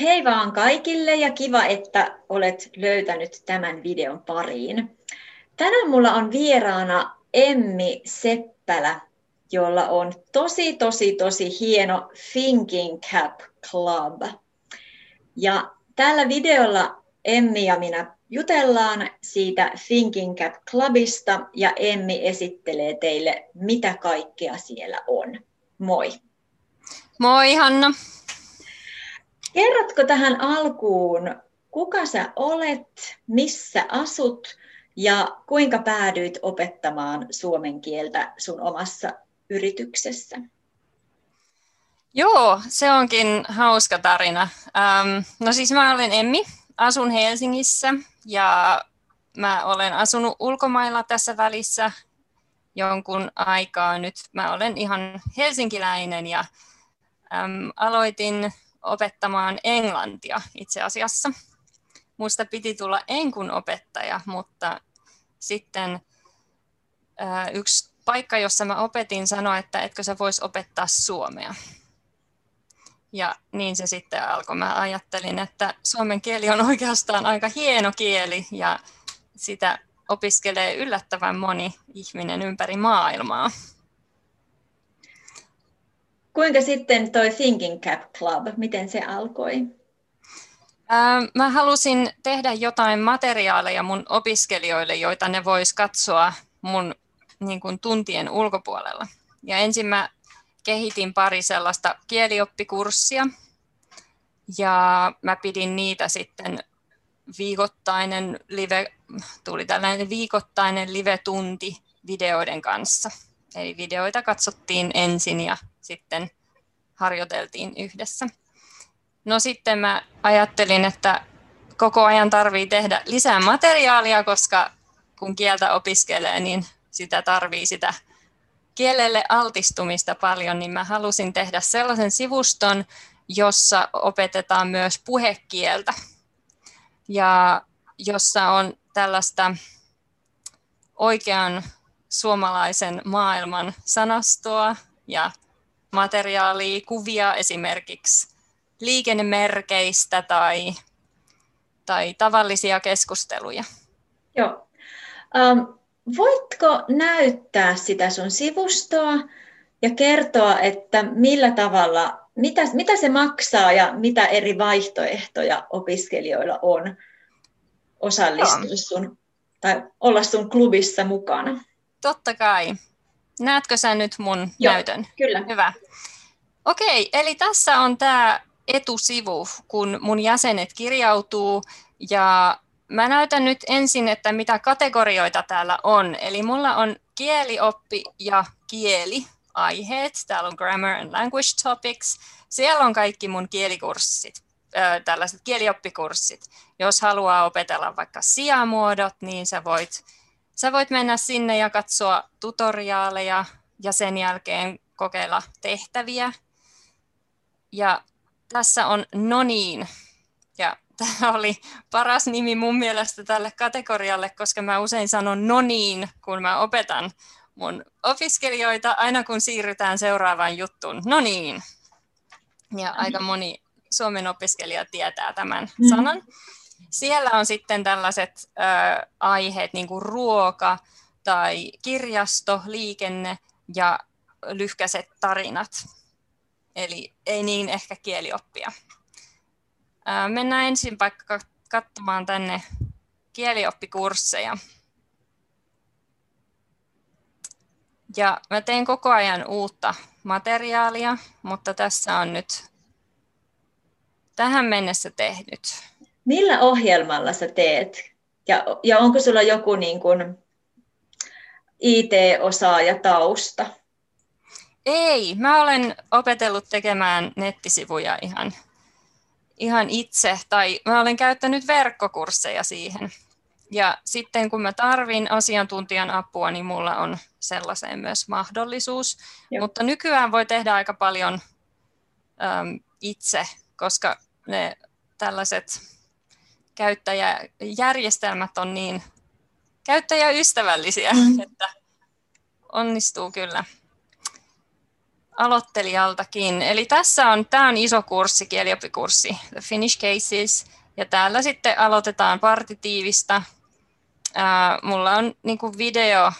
Hei vaan kaikille ja kiva, että olet löytänyt tämän videon pariin. Tänään mulla on vieraana Emmi Seppälä, jolla on tosi, tosi, tosi hieno Thinking Cap Club. Ja tällä videolla Emmi ja minä jutellaan siitä Thinking Cap Clubista ja Emmi esittelee teille, mitä kaikkea siellä on. Moi! Moi Hanna! Kerrotko tähän alkuun, kuka sä olet, missä asut ja kuinka päädyit opettamaan suomen kieltä sun omassa yrityksessä? Joo, se onkin hauska tarina. Ähm, no siis mä olen Emmi, asun Helsingissä ja mä olen asunut ulkomailla tässä välissä jonkun aikaa nyt. Mä olen ihan helsinkiläinen ja äm, aloitin opettamaan englantia itse asiassa. Musta piti tulla enkun opettaja, mutta sitten ää, yksi paikka, jossa mä opetin, sanoi, että etkö sä vois opettaa suomea. Ja niin se sitten alkoi. Mä ajattelin, että suomen kieli on oikeastaan aika hieno kieli ja sitä opiskelee yllättävän moni ihminen ympäri maailmaa. Kuinka sitten toi Thinking Cap Club, miten se alkoi? Mä halusin tehdä jotain materiaaleja mun opiskelijoille, joita ne vois katsoa mun niin kuin, tuntien ulkopuolella. Ja ensin mä kehitin pari sellaista kielioppikurssia, ja mä pidin niitä sitten viikoittainen live, tuli tällainen viikoittainen live-tunti videoiden kanssa. Eli videoita katsottiin ensin ja sitten harjoiteltiin yhdessä. No sitten mä ajattelin, että koko ajan tarvii tehdä lisää materiaalia, koska kun kieltä opiskelee, niin sitä tarvii sitä kielelle altistumista paljon, niin mä halusin tehdä sellaisen sivuston, jossa opetetaan myös puhekieltä ja jossa on tällaista oikean suomalaisen maailman sanastoa ja materiaalia, kuvia esimerkiksi liikennemerkeistä tai, tai tavallisia keskusteluja. Joo. Um, voitko näyttää sitä sun sivustoa ja kertoa, että millä tavalla, mitä, mitä se maksaa ja mitä eri vaihtoehtoja opiskelijoilla on osallistua sun tai olla sun klubissa mukana? Totta kai. Näetkö sä nyt mun Joo, näytön? kyllä. Hyvä. Okei, eli tässä on tämä etusivu, kun mun jäsenet kirjautuu ja mä näytän nyt ensin, että mitä kategorioita täällä on. Eli mulla on kielioppi ja kieli aiheet. Täällä on grammar and language topics. Siellä on kaikki mun kielikurssit, tällaiset kielioppikurssit. Jos haluaa opetella vaikka sijamuodot, niin sä voit Sä voit mennä sinne ja katsoa tutoriaaleja ja sen jälkeen kokeilla tehtäviä. Ja tässä on no niin. Ja tämä oli paras nimi mun mielestä tälle kategorialle, koska mä usein sanon no niin, kun mä opetan mun opiskelijoita, aina kun siirrytään seuraavaan juttuun. No niin. Ja aika moni Suomen opiskelija tietää tämän mm. sanan. Siellä on sitten tällaiset ö, aiheet, niin kuin ruoka tai kirjasto, liikenne ja lyhkäiset tarinat. Eli ei niin ehkä kielioppia. Ö, mennään ensin vaikka katsomaan tänne kielioppikursseja. Ja mä teen koko ajan uutta materiaalia, mutta tässä on nyt tähän mennessä tehnyt millä ohjelmalla sä teet? Ja, ja onko sulla joku niin kuin IT-osaaja tausta? Ei, mä olen opetellut tekemään nettisivuja ihan, ihan itse, tai mä olen käyttänyt verkkokursseja siihen. Ja sitten kun mä tarvin asiantuntijan apua, niin mulla on sellaiseen myös mahdollisuus. Joo. Mutta nykyään voi tehdä aika paljon äm, itse, koska ne tällaiset käyttäjäjärjestelmät on niin käyttäjäystävällisiä, mm. että onnistuu kyllä. aloittelijaltakin. Eli tässä on, tämä on iso kurssi, kieliopikurssi, The Finnish Cases, ja täällä sitten aloitetaan partitiivistä. Ää, mulla on niin video,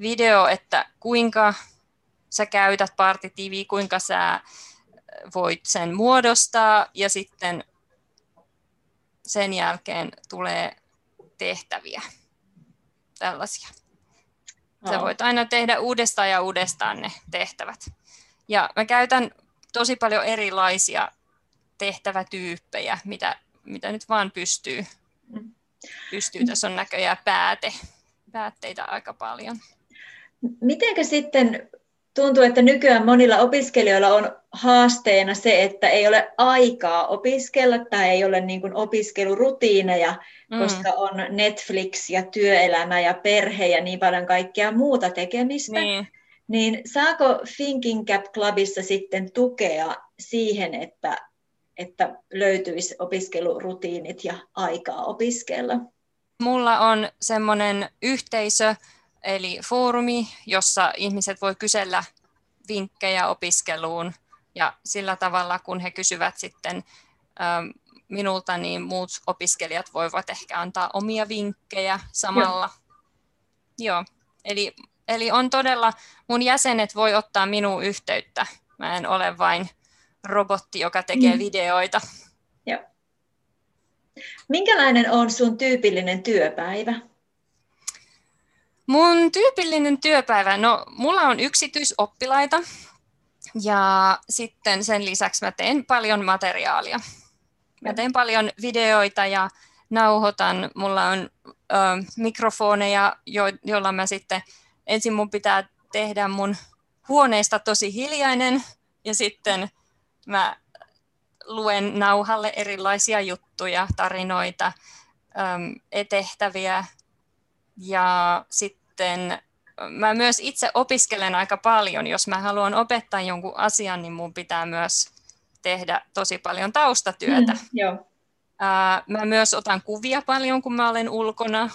video, että kuinka sä käytät partitiiviä, kuinka sä voit sen muodostaa, ja sitten sen jälkeen tulee tehtäviä, tällaisia. Sä voit aina tehdä uudestaan ja uudestaan ne tehtävät. Ja mä käytän tosi paljon erilaisia tehtävätyyppejä, mitä, mitä nyt vaan pystyy. Mm. pystyy. Tässä on näköjään pääte, päätteitä aika paljon. Mitenkä sitten tuntuu, että nykyään monilla opiskelijoilla on haasteena se, että ei ole aikaa opiskella tai ei ole niin kuin opiskelurutiineja, mm. koska on Netflix ja työelämä ja perhe ja niin paljon kaikkea muuta tekemistä. Niin. Niin saako Thinking Cap Clubissa sitten tukea siihen, että, että löytyisi opiskelurutiinit ja aikaa opiskella? Mulla on semmoinen yhteisö, eli foorumi, jossa ihmiset voi kysellä vinkkejä opiskeluun ja sillä tavalla, kun he kysyvät sitten minulta, niin muut opiskelijat voivat ehkä antaa omia vinkkejä samalla. Joo. Joo. Eli, eli on todella, mun jäsenet voi ottaa minuun yhteyttä. Mä en ole vain robotti, joka tekee mm. videoita. Joo. Minkälainen on sun tyypillinen työpäivä? Mun tyypillinen työpäivä, no mulla on yksityisoppilaita ja sitten sen lisäksi mä teen paljon materiaalia. Mä teen paljon videoita ja nauhoitan. Mulla on ö, mikrofoneja, jo, joilla mä sitten, ensin mun pitää tehdä mun huoneesta tosi hiljainen ja sitten mä luen nauhalle erilaisia juttuja, tarinoita, ö, tehtäviä ja sitten mä myös itse opiskelen aika paljon. Jos mä haluan opettaa jonkun asian, niin mun pitää myös tehdä tosi paljon taustatyötä. Mm, joo. Mä myös otan kuvia paljon, kun mä olen ulkona,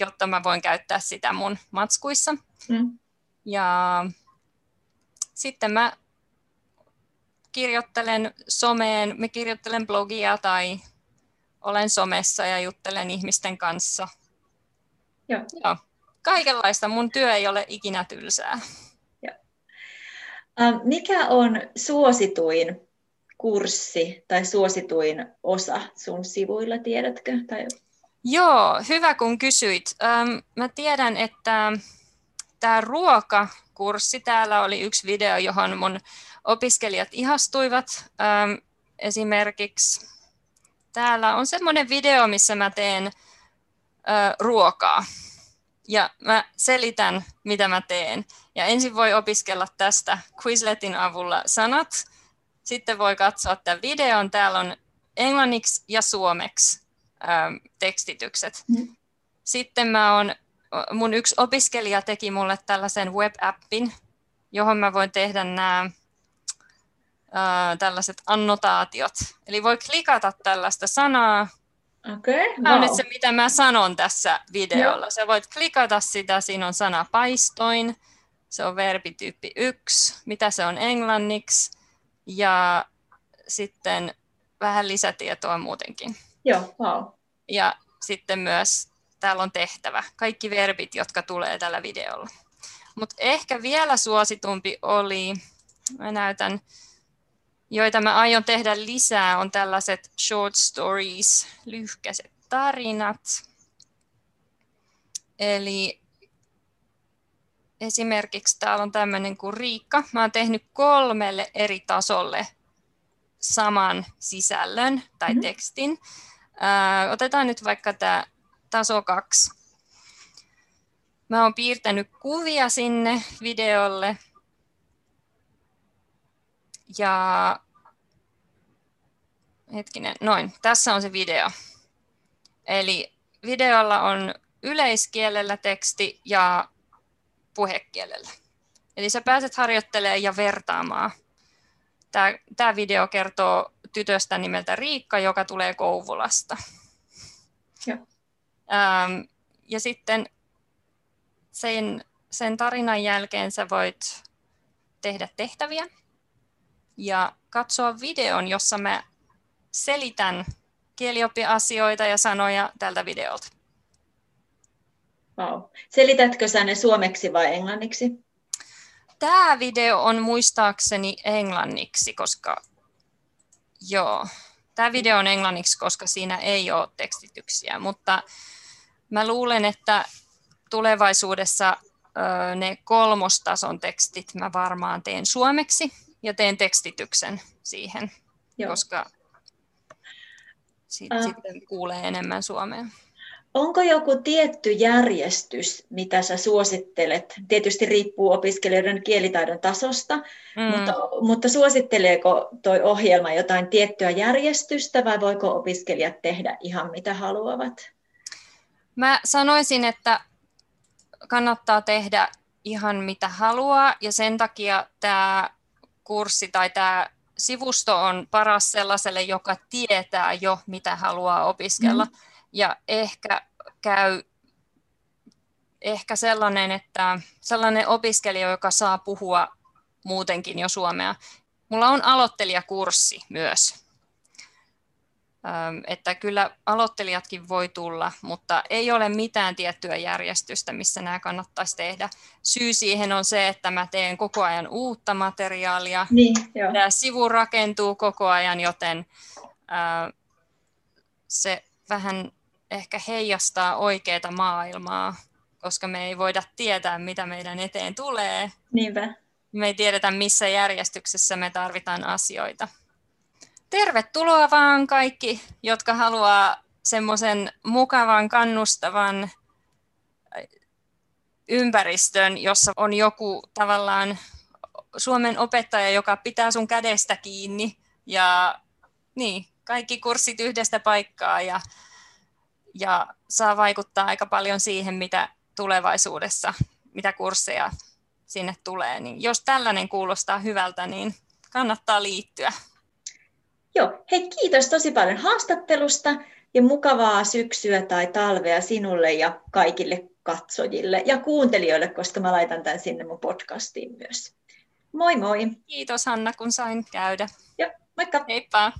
jotta mä voin käyttää sitä mun matskuissa. Mm. Ja sitten mä kirjoittelen someen, mä kirjoittelen blogia tai olen somessa ja juttelen ihmisten kanssa – Joo. Joo. Kaikenlaista. Mun työ ei ole ikinä tylsää. Joo. Mikä on suosituin kurssi tai suosituin osa sun sivuilla, tiedätkö? Tai... Joo, hyvä kun kysyit. Mä tiedän, että tämä ruokakurssi, täällä oli yksi video, johon mun opiskelijat ihastuivat. Esimerkiksi täällä on semmoinen video, missä mä teen ruokaa ja mä selitän, mitä mä teen. Ja ensin voi opiskella tästä Quizletin avulla sanat, sitten voi katsoa tämän videon. Täällä on englanniksi ja suomeksi ähm, tekstitykset. Mm. Sitten mä on, mun yksi opiskelija teki mulle tällaisen web-appin, johon mä voin tehdä nämä tällaiset annotaatiot. Eli voi klikata tällaista sanaa, Okay, wow. Tämä on nyt se, mitä mä sanon tässä videolla. Joo. Sä voit klikata sitä, siinä on sana paistoin, se on verbityyppi yksi, mitä se on englanniksi, ja sitten vähän lisätietoa muutenkin. Joo, wow. Ja sitten myös täällä on tehtävä, kaikki verbit, jotka tulee tällä videolla. Mutta ehkä vielä suositumpi oli, mä näytän, joita mä aion tehdä lisää, on tällaiset short stories, lyhkäiset tarinat. Eli esimerkiksi täällä on tämmöinen kuin Riikka. Mä oon tehnyt kolmelle eri tasolle saman sisällön tai mm-hmm. tekstin. Ää, otetaan nyt vaikka tämä taso 2. Mä oon piirtänyt kuvia sinne videolle ja hetkinen, noin, tässä on se video. Eli videolla on yleiskielellä teksti ja puhekielellä. Eli sä pääset harjoittelemaan ja vertaamaan. Tämä, tämä video kertoo tytöstä nimeltä Riikka, joka tulee Kouvolasta. Ja, ähm, ja sitten sen, sen tarinan jälkeen sä voit tehdä tehtäviä ja katsoa videon, jossa mä selitän kielioppiasioita ja sanoja tältä videolta. Wow. Selitätkö sä ne suomeksi vai englanniksi? Tämä video on muistaakseni englanniksi, koska joo, tämä video on englanniksi, koska siinä ei ole tekstityksiä, mutta mä luulen, että tulevaisuudessa ne kolmostason tekstit mä varmaan teen suomeksi ja teen tekstityksen siihen, Joo. koska sit, äh. sitten kuulee enemmän suomea. Onko joku tietty järjestys, mitä sä suosittelet? Tietysti riippuu opiskelijoiden kielitaidon tasosta, mm. mutta, mutta suositteleeko tuo ohjelma jotain tiettyä järjestystä vai voiko opiskelijat tehdä ihan mitä haluavat? Mä sanoisin, että kannattaa tehdä ihan mitä haluaa ja sen takia tämä kurssi tai tämä sivusto on paras sellaiselle, joka tietää jo mitä haluaa opiskella. Mm. Ja ehkä käy ehkä sellainen, että sellainen opiskelija, joka saa puhua muutenkin jo suomea. Mulla on aloittelijakurssi myös, että kyllä aloittelijatkin voi tulla, mutta ei ole mitään tiettyä järjestystä, missä nämä kannattaisi tehdä. Syy siihen on se, että mä teen koko ajan uutta materiaalia. Niin, Tämä sivu rakentuu koko ajan, joten se vähän ehkä heijastaa oikeaa maailmaa, koska me ei voida tietää, mitä meidän eteen tulee. Niinpä. Me ei tiedetä, missä järjestyksessä me tarvitaan asioita tervetuloa vaan kaikki, jotka haluaa semmoisen mukavan, kannustavan ympäristön, jossa on joku tavallaan Suomen opettaja, joka pitää sun kädestä kiinni ja niin, kaikki kurssit yhdestä paikkaa ja, ja saa vaikuttaa aika paljon siihen, mitä tulevaisuudessa, mitä kursseja sinne tulee. Niin jos tällainen kuulostaa hyvältä, niin kannattaa liittyä. Joo, hei kiitos tosi paljon haastattelusta ja mukavaa syksyä tai talvea sinulle ja kaikille katsojille ja kuuntelijoille, koska mä laitan tämän sinne mun podcastiin myös. Moi moi! Kiitos Hanna, kun sain käydä. Joo, moikka! Heippa!